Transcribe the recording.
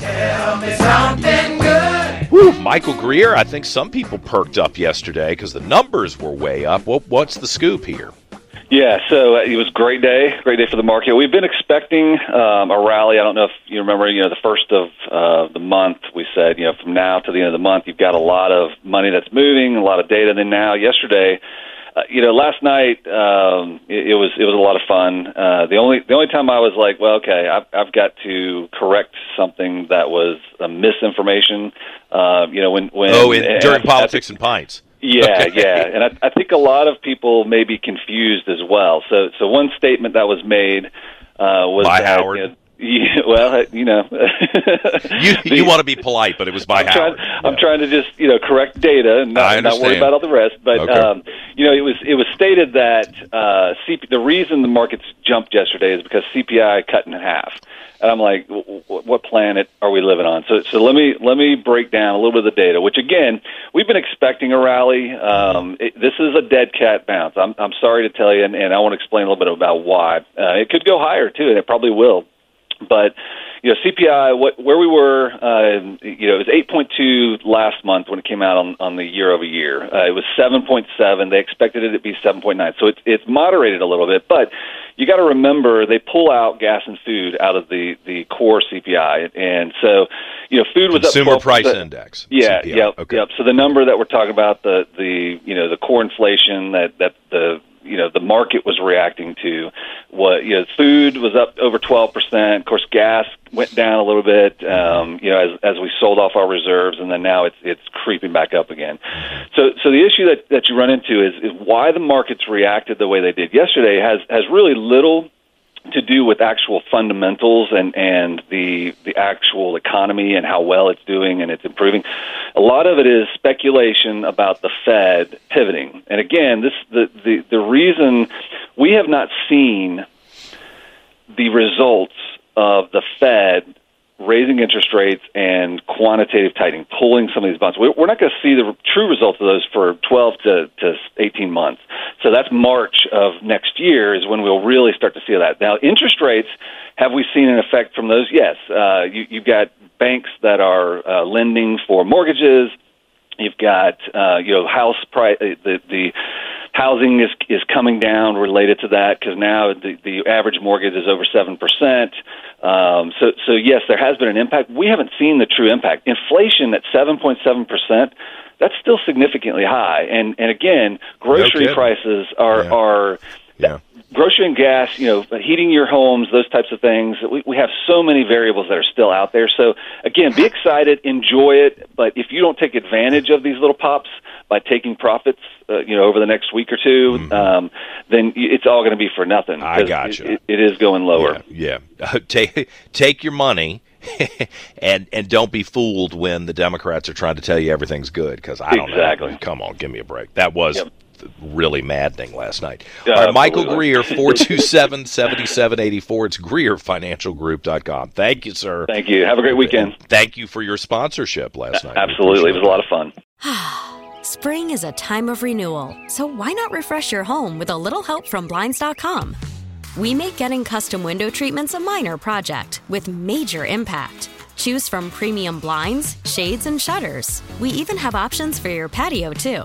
Tell me something good. Woo, Michael Greer, I think some people perked up yesterday because the numbers were way up. What, what's the scoop here? Yeah, so uh, it was a great day, great day for the market. We've been expecting um, a rally. I don't know if you remember, you know, the first of uh, the month, we said, you know, from now to the end of the month, you've got a lot of money that's moving, a lot of data. And then now, yesterday, uh, you know, last night um, it, it was it was a lot of fun. Uh, the only the only time I was like, well, okay, I've, I've got to correct something that was a misinformation. Uh, you know, when when oh, in, during at, politics and pints. Yeah, yeah, and I, I think a lot of people may be confused as well. So, so one statement that was made uh, was by that, Howard. You know, yeah, well, you know, you you want to be polite, but it was by I'm Howard. Trying, I'm trying to just you know correct data and not, not worry about all the rest. But Okay. um, you know, it was it was stated that uh, CP, the reason the markets jumped yesterday is because CPI cut in half. And I'm like, w- w- what planet are we living on? So, so let me let me break down a little bit of the data. Which again, we've been expecting a rally. Um, it, this is a dead cat bounce. I'm I'm sorry to tell you, and, and I want to explain a little bit about why. Uh, it could go higher too, and it probably will but you know CPI what where we were uh, you know it was 8.2 last month when it came out on on the year over year uh, it was 7.7 they expected it to be 7.9 so it's it's moderated a little bit but you got to remember they pull out gas and food out of the the core CPI and so you know food was Consumer up 12%. price index. Yeah, CPI. yep, Okay. yep. So the number that we're talking about, the the you know the core inflation that that the you know the market was reacting to, what you know food was up over twelve percent. Of course, gas went down a little bit. Um, you know, as as we sold off our reserves, and then now it's it's creeping back up again. So so the issue that that you run into is is why the markets reacted the way they did yesterday has has really little to do with actual fundamentals and and the the actual economy and how well it's doing and it's improving. A lot of it is speculation about the Fed pivoting. And again, this the the the reason we have not seen the results of the Fed raising interest rates and quantitative tightening, pulling some of these bonds. We're not going to see the true results of those for 12 to, to 18 months. So that's March of next year is when we'll really start to see that. Now, interest rates, have we seen an effect from those? Yes. Uh, you, you've got banks that are uh, lending for mortgages. You've got uh, you know house price the the housing is is coming down related to that because now the the average mortgage is over seven percent. Um, so so yes, there has been an impact. We haven't seen the true impact. Inflation at seven point seven percent. That's still significantly high, and and again, grocery kidding. prices are Yeah. are Yeah. grocery and gas, you know, heating your homes, those types of things. We, we have so many variables that are still out there. So again, be excited, enjoy it. But if you don't take advantage of these little pops by taking profits, uh, you know, over the next week or 2 um, then it's all going to be for nothing. I got gotcha. It, it is going lower. Yeah, yeah. take take your money, and and don't be fooled when the Democrats are trying to tell you everything's good because I don't Exactly. know. Come on, give me a break. That was Yep. Really maddening last night. Yeah, All right, Michael absolutely. Greer, 427-7784. It's GreerFinancialGroup.com. Thank you, sir. Thank you. Have a great weekend. Thank you for your sponsorship last night. Absolutely, it was a lot of fun. Spring is a time of renewal, so why not refresh your home with a little help from Blinds.com? We make getting custom window treatments a minor project with major impact. Choose from premium blinds, shades, and shutters. We even have options for your patio, too.